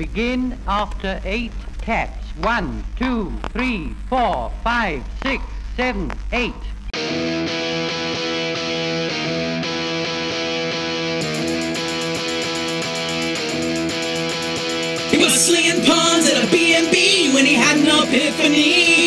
Begin after eight taps. One, two, three, four, five, six, seven, eight. He was slinging pawns at a B&B when he had an epiphany.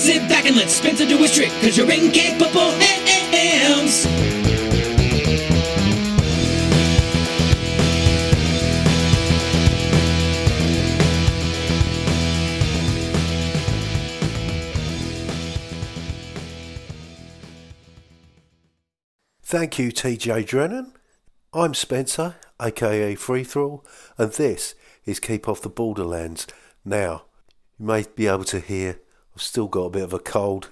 Sit back and let Spencer do his trick, cause you're incapable hams. Thank you, TJ Drennan. I'm Spencer, aka Free Throw, and this is Keep Off the Borderlands. Now, you may be able to hear Still got a bit of a cold,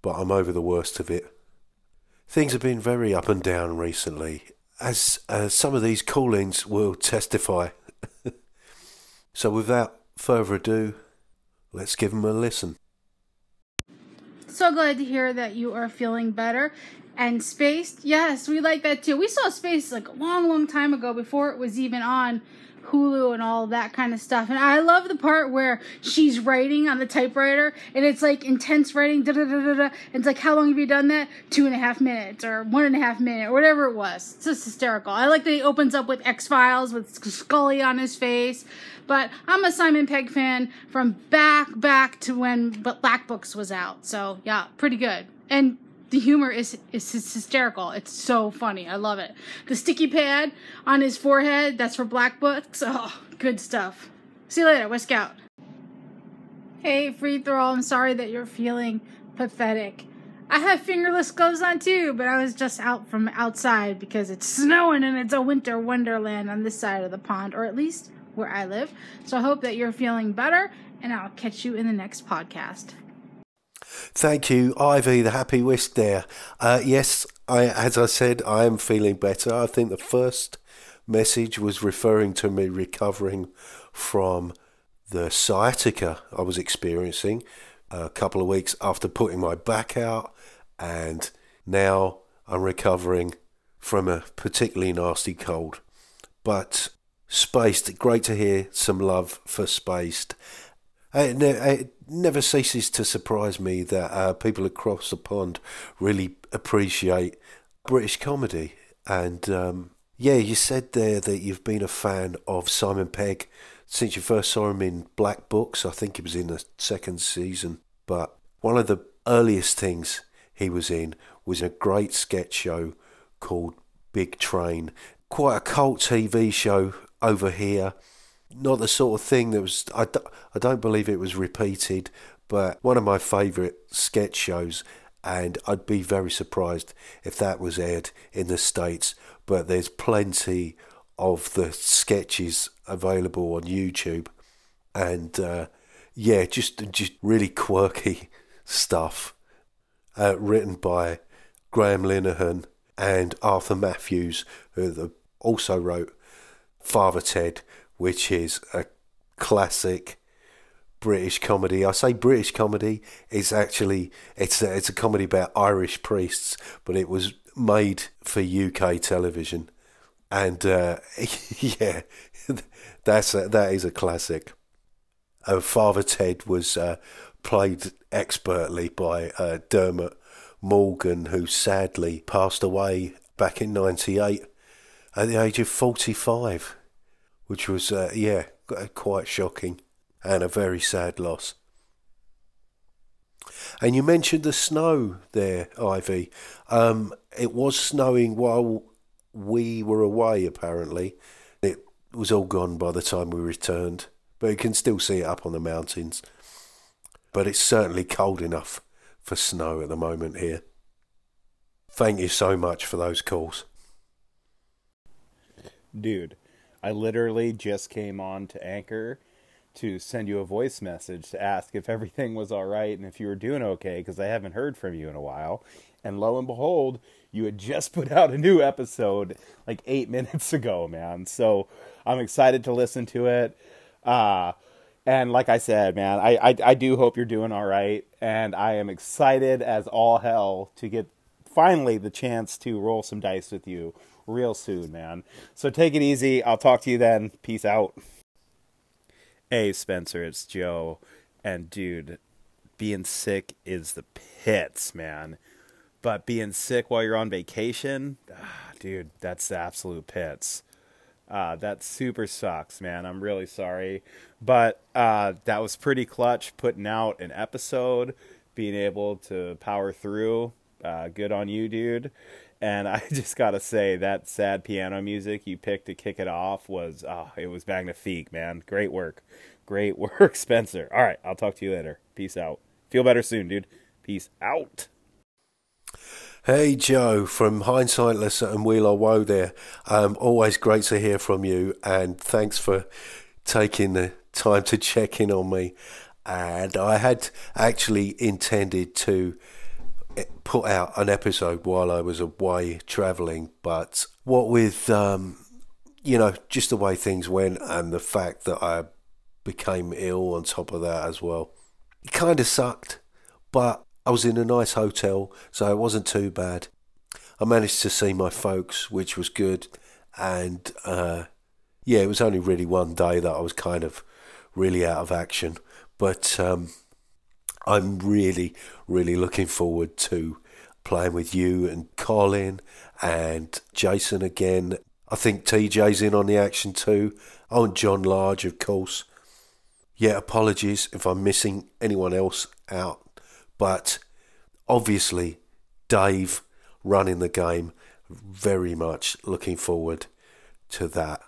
but I'm over the worst of it. Things have been very up and down recently, as uh, some of these call-ins will testify. so without further ado, let's give them a listen. So glad to hear that you are feeling better. And Spaced, yes, we like that too. We saw Spaced like a long, long time ago before it was even on Hulu and all that kind of stuff. And I love the part where she's writing on the typewriter and it's like intense writing. Da, da, da, da, da. And it's like, how long have you done that? Two and a half minutes or one and a half minute or whatever it was. It's just hysterical. I like that he opens up with X Files with Scully on his face. But I'm a Simon Pegg fan from back, back to when Black Books was out. So yeah, pretty good. And the humor is is hysterical. It's so funny. I love it. The sticky pad on his forehead, that's for black books. Oh, good stuff. See you later, West Scout. Hey, free throw. I'm sorry that you're feeling pathetic. I have fingerless gloves on too, but I was just out from outside because it's snowing and it's a winter wonderland on this side of the pond, or at least where I live. So I hope that you're feeling better, and I'll catch you in the next podcast. Thank you, Ivy, the happy whisk there. Uh, yes, I, as I said, I am feeling better. I think the first message was referring to me recovering from the sciatica I was experiencing a couple of weeks after putting my back out, and now I'm recovering from a particularly nasty cold. But Spaced, great to hear some love for Spaced. It, it never ceases to surprise me that uh, people across the pond really appreciate British comedy. And um, yeah, you said there that you've been a fan of Simon Pegg since you first saw him in Black Books. I think it was in the second season. But one of the earliest things he was in was a great sketch show called Big Train. Quite a cult TV show over here not the sort of thing that was. I, I don't believe it was repeated, but one of my favourite sketch shows, and I'd be very surprised if that was aired in the States. But there's plenty of the sketches available on YouTube, and uh, yeah, just just really quirky stuff, uh, written by Graham Linehan and Arthur Matthews, who also wrote Father Ted, which is a classic British comedy. I say British comedy. It's actually it's a, it's a comedy about Irish priests, but it was made for UK television, and uh, yeah, that's a, that is a classic. Uh, Father Ted was uh, played expertly by uh, Dermot Morgan, who sadly passed away back in '98 at the age of 45 which was, uh, yeah, quite shocking and a very sad loss. And you mentioned the snow there, Ivy. Um, it was snowing while we were away, apparently. It was all gone by the time we returned, but you can still see it up on the mountains. But it's certainly cold enough for snow at the moment here. Thank you so much for those calls. Dude, I literally just came on to Anchor to send you a voice message to ask if everything was all right and if you were doing okay because I haven't heard from you in a while. And lo and behold, you had just put out a new episode like eight minutes ago, man. So I'm excited to listen to it. Uh, And like I said, man, I, I, I do hope you're doing all right, and I am excited as all hell to get finally the chance to roll some dice with you real soon, man. So take it easy. I'll talk to you then. Peace out. Hey, Spencer, it's Joe. And dude, being sick is the pits, man. But being sick while you're on vacation, ah, dude, that's the absolute pits. Uh, that super sucks, man. I'm really sorry. But uh, that was pretty clutch putting out an episode, being able to power through. Uh, good on you, dude. And I just gotta say that sad piano music you picked to kick it off was oh, it was magnifique, man. Great work, great work, Spencer. All right, I'll talk to you later. Peace out. Feel better soon, dude. Peace out. Hey Joe from Hindsightless and Wheel or Woe there. Um, always great to hear from you and thanks for taking the time to check in on me. And I had actually intended to put out an episode while I was away travelling, but what with um, you know just the way things went and the fact that I became ill on top of that as well, it kind of sucked. But I was in a nice hotel, so it wasn't too bad. I managed to see my folks, which was good, and uh, yeah, it was only really one day that I was kind of really out of action, but. Um, I'm really, really looking forward to playing with you and Colin and Jason again. I think TJ's in on the action too. Oh, and John Large, of course. Yeah, apologies if I'm missing anyone else out, but obviously, Dave running the game. Very much looking forward to that.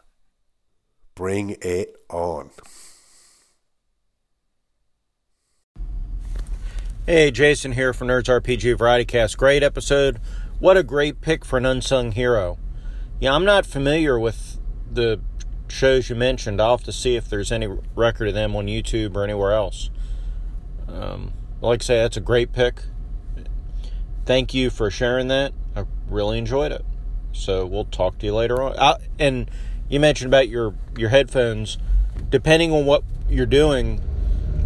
Bring it on. Hey, Jason here for Nerds RPG Variety Cast. Great episode. What a great pick for an unsung hero. Yeah, I'm not familiar with the shows you mentioned. I'll have to see if there's any record of them on YouTube or anywhere else. Um, like I say, that's a great pick. Thank you for sharing that. I really enjoyed it. So we'll talk to you later on. Uh, and you mentioned about your your headphones. Depending on what you're doing,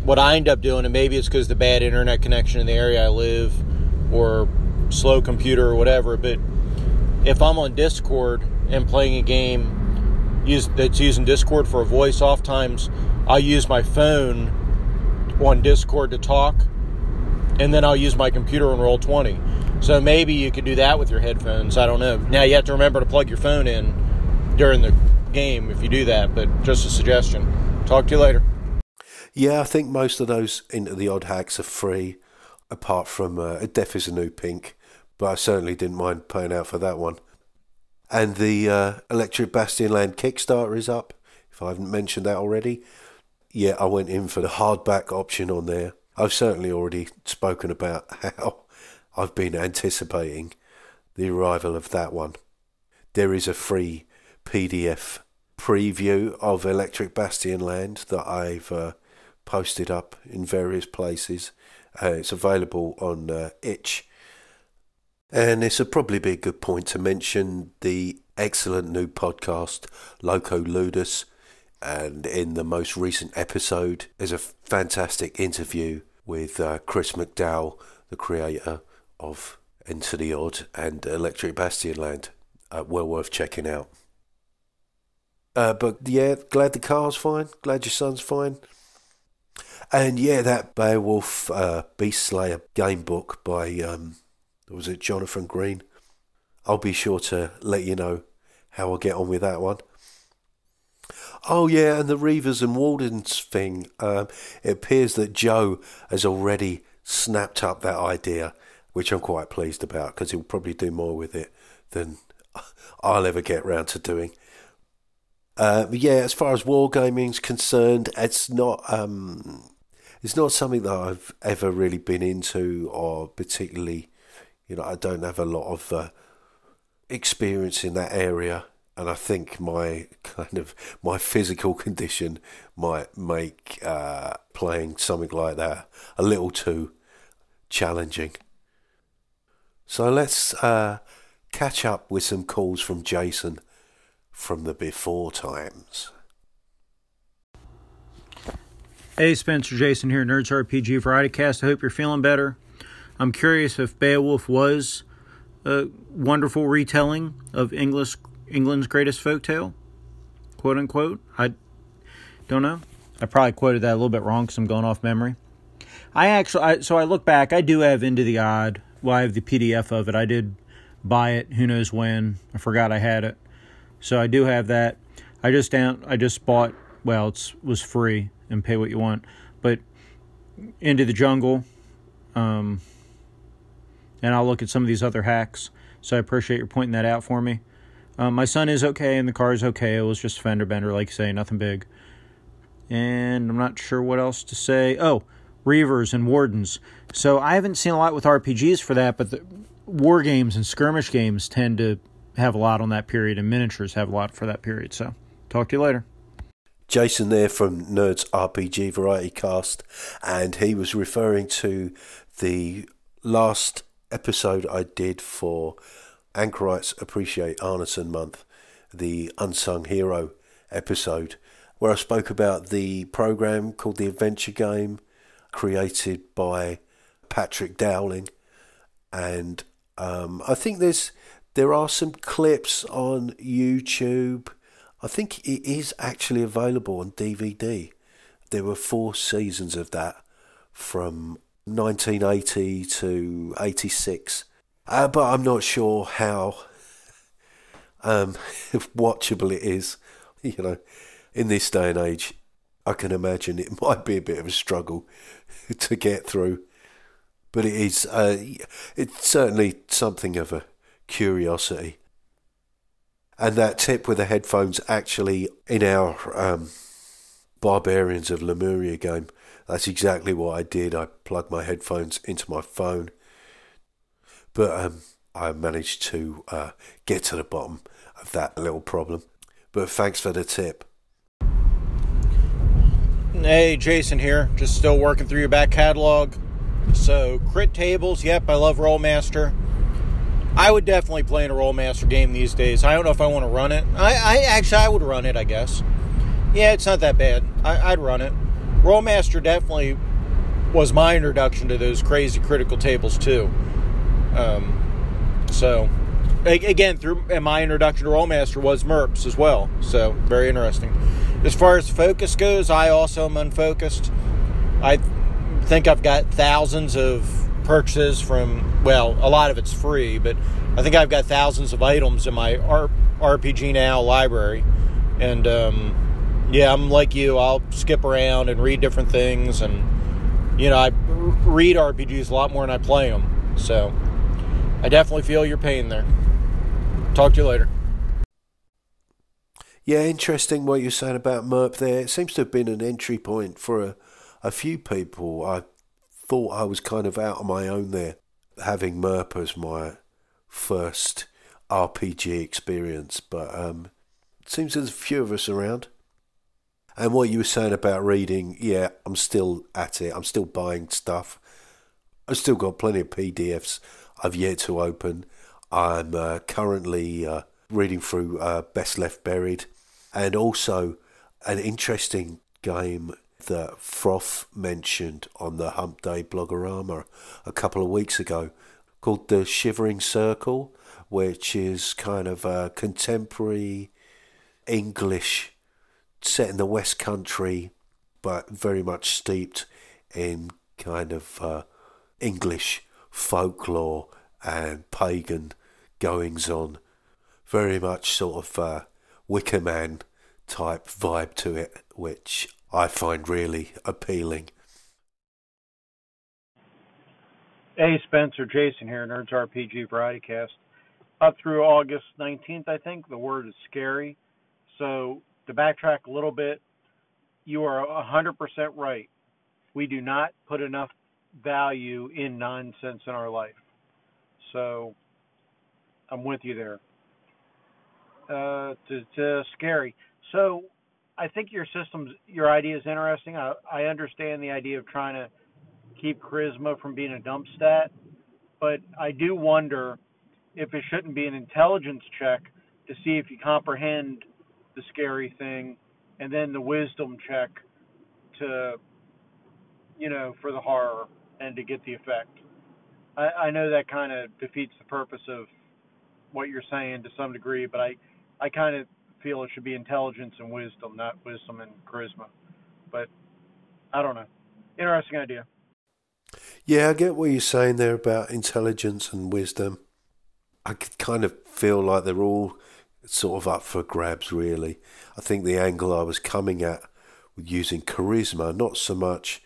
what I end up doing, and maybe it's because the bad internet connection in the area I live, or slow computer or whatever. But if I'm on Discord and playing a game use, that's using Discord for a voice, oftentimes I'll use my phone on Discord to talk, and then I'll use my computer on Roll Twenty. So maybe you could do that with your headphones. I don't know. Now you have to remember to plug your phone in during the game if you do that. But just a suggestion. Talk to you later. Yeah, I think most of those into the odd hacks are free, apart from uh, Death is a New Pink, but I certainly didn't mind paying out for that one. And the uh, Electric Bastion Land Kickstarter is up, if I haven't mentioned that already. Yeah, I went in for the hardback option on there. I've certainly already spoken about how I've been anticipating the arrival of that one. There is a free PDF preview of Electric Bastion Land that I've uh, posted up in various places. Uh, it's available on uh, Itch. And this would probably be a good point to mention the excellent new podcast, Loco Ludus. And in the most recent episode, there's a fantastic interview with uh, Chris McDowall, the creator of Enter the Odd and Electric Bastion Land. Uh, well worth checking out. Uh, but yeah, glad the car's fine. Glad your son's fine. And yeah, that Beowulf uh, Beast Slayer game book by, um, was it Jonathan Green? I'll be sure to let you know how I get on with that one. Oh yeah, and the Reavers and Wardens thing. Um, it appears that Joe has already snapped up that idea, which I'm quite pleased about because he'll probably do more with it than I'll ever get round to doing. Uh, yeah, as far as wargaming's concerned, it's not um, it's not something that I've ever really been into or particularly, you know, I don't have a lot of uh, experience in that area. And I think my kind of my physical condition might make uh, playing something like that a little too challenging. So let's uh, catch up with some calls from Jason from the before times. Hey, Spencer Jason here, Nerds RPG Variety Cast. I hope you're feeling better. I'm curious if Beowulf was a wonderful retelling of English England's greatest folktale, quote unquote. I don't know. I probably quoted that a little bit wrong because I'm going off memory. I actually, I, so I look back. I do have Into the Odd. Well, I have the PDF of it. I did buy it. Who knows when? I forgot I had it. So I do have that. I just down. I just bought. Well, it was free and pay what you want. But Into the Jungle. Um, and I'll look at some of these other hacks. So I appreciate your pointing that out for me. Um, my son is okay, and the car is okay. It was just fender bender, like you say, nothing big. And I'm not sure what else to say. Oh, Reavers and Wardens. So I haven't seen a lot with RPGs for that, but the war games and skirmish games tend to have a lot on that period, and miniatures have a lot for that period. So talk to you later. Jason there from Nerds RPG Variety Cast, and he was referring to the last episode I did for Anchorites Appreciate Arneson Month, the Unsung Hero episode, where I spoke about the program called The Adventure Game, created by Patrick Dowling. And um, I think there's there are some clips on YouTube. I think it is actually available on DVD. There were four seasons of that from 1980 to 86. Uh, but I'm not sure how um, watchable it is. You know, in this day and age, I can imagine it might be a bit of a struggle to get through. But it is, uh, it's certainly something of a curiosity. And that tip with the headphones actually in our um, Barbarians of Lemuria game that's exactly what I did. I plugged my headphones into my phone, but um, I managed to uh, get to the bottom of that little problem. But thanks for the tip. Hey, Jason here. Just still working through your back catalog. So, crit tables, yep, I love Rolemaster. I would definitely play in a Rolemaster game these days. I don't know if I want to run it. I, I actually I would run it, I guess. Yeah, it's not that bad. I, I'd run it. Rolemaster definitely was my introduction to those crazy critical tables too. Um, so again, through and my introduction to Rolemaster was MERPs as well. So very interesting. As far as focus goes, I also am unfocused. I think I've got thousands of purchases from well, a lot of it's free, but I think I've got thousands of items in my RPG Now library, and um, yeah, I'm like you. I'll skip around and read different things, and you know, I read RPGs a lot more than I play them. So I definitely feel your pain there. Talk to you later. Yeah, interesting what you're saying about MERP there. It seems to have been an entry point for a, a few people. I thought I was kind of out on my own there, having MERP as my first RPG experience, but um, it seems there's a few of us around. And what you were saying about reading, yeah, I'm still at it. I'm still buying stuff. I've still got plenty of PDFs I've yet to open. I'm uh, currently uh, reading through uh, Best Left Buried and also an interesting game that Froth mentioned on the Hump Day Bloggerama a couple of weeks ago called The Shivering Circle, which is kind of a contemporary English set in the West Country, but very much steeped in kind of uh, English folklore and pagan goings on. Very much sort of uh, Wicker Man type vibe to it, which I find really appealing. Hey, Spencer, Jason here, Nerds RPG Variety Cast. Up through August 19th, I think, the word is scary. So to backtrack a little bit, you are 100% right. We do not put enough value in nonsense in our life. So I'm with you there. Uh, to, to scary. So I think your system's your idea is interesting. I, I understand the idea of trying to keep charisma from being a dump stat, but I do wonder if it shouldn't be an intelligence check to see if you comprehend the scary thing, and then the wisdom check to you know, for the horror and to get the effect. I, I know that kind of defeats the purpose of what you're saying to some degree, but I, I kind of feel it should be intelligence and wisdom, not wisdom and charisma. But I don't know. Interesting idea. Yeah, I get what you're saying there about intelligence and wisdom. I could kind of feel like they're all sort of up for grabs, really. I think the angle I was coming at with using charisma, not so much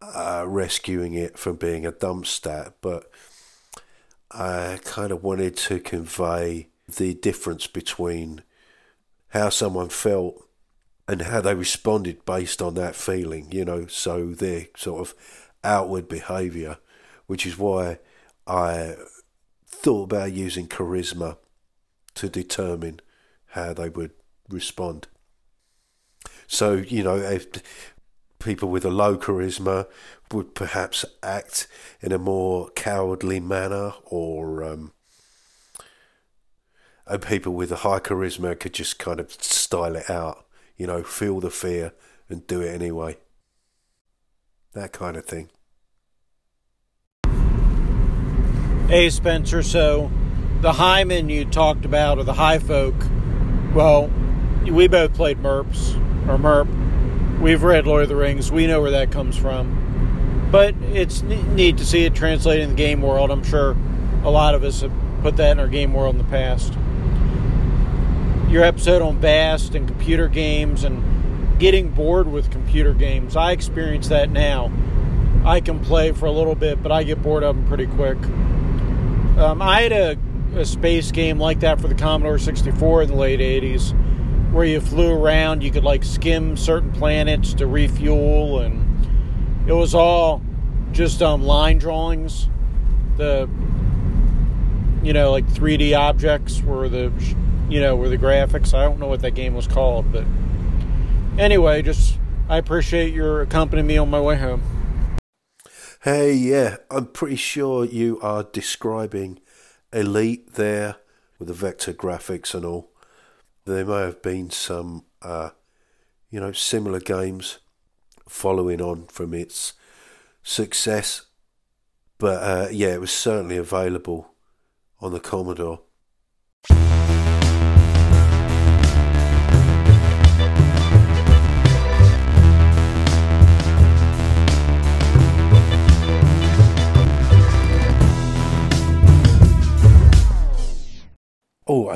uh, rescuing it from being a dump stat, but I kind of wanted to convey the difference between how someone felt and how they responded based on that feeling, you know, so their sort of outward behaviour, which is why I thought about using charisma to determine how they would respond. So, you know, if people with a low charisma would perhaps act in a more cowardly manner, or um, and people with a high charisma could just kind of style it out, you know, feel the fear and do it anyway. That kind of thing. Hey, Spencer. So, the Highman you talked about, or the High Folk, well, we both played MERPs, or MERP We've read Lord of the Rings. We know where that comes from. But it's neat to see it translated in the game world. I'm sure a lot of us have put that in our game world in the past. Your episode on Bast and computer games and getting bored with computer games. I experience that now. I can play for a little bit, but I get bored of them pretty quick. Um, I had a, a space game like that for the Commodore 64 in the late 80s where you flew around. You could like skim certain planets to refuel, and it was all just um, line drawings. The you know like 3D objects were the you know were the graphics. I don't know what that game was called, but anyway, just I appreciate your accompanying me on my way home. Hey, yeah, I'm pretty sure you are describing Elite there with the vector graphics and all there may have been some, uh, you know, similar games following on from its success. But uh, yeah, it was certainly available on the Commodore.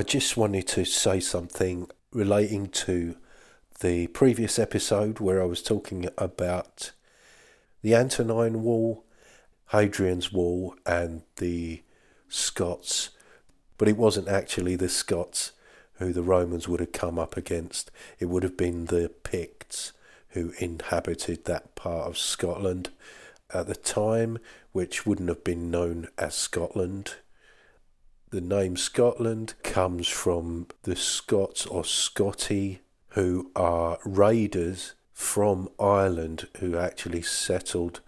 I just wanted to say something relating to the previous episode where I was talking about the Antonine Wall, Hadrian's Wall, and the Scots. But it wasn't actually the Scots who the Romans would have come up against, it would have been the Picts who inhabited that part of Scotland at the time, which wouldn't have been known as Scotland the name Scotland comes from the Scots or Scoti, who are raiders from Ireland who actually settled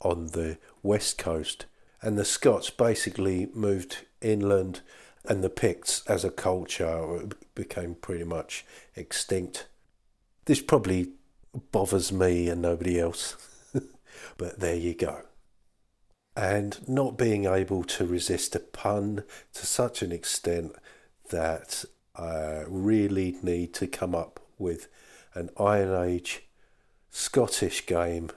on the west coast. And the Scots basically moved inland, and the Picts as a culture became pretty much extinct. This probably bothers me and nobody else, but there you go and not being able to resist a pun to such an extent that I really need to come up with an Iron Age Scottish game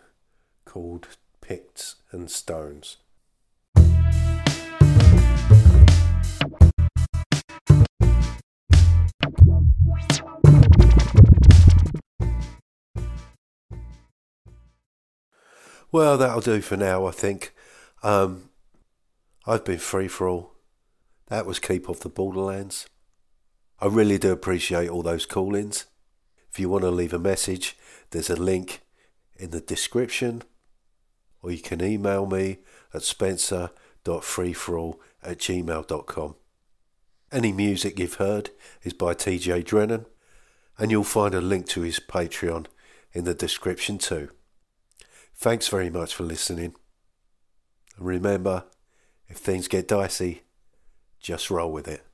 called Picts and Stones. Well, that'll do for now, I think. Um, I've been free for all. That was Keep Off the Borderlands. I really do appreciate all those call ins. If you want to leave a message, there's a link in the description, or you can email me at spencer.freeforall at gmail.com. Any music you've heard is by TJ Drennan, and you'll find a link to his Patreon in the description too. Thanks very much for listening. And remember, if things get dicey, just roll with it.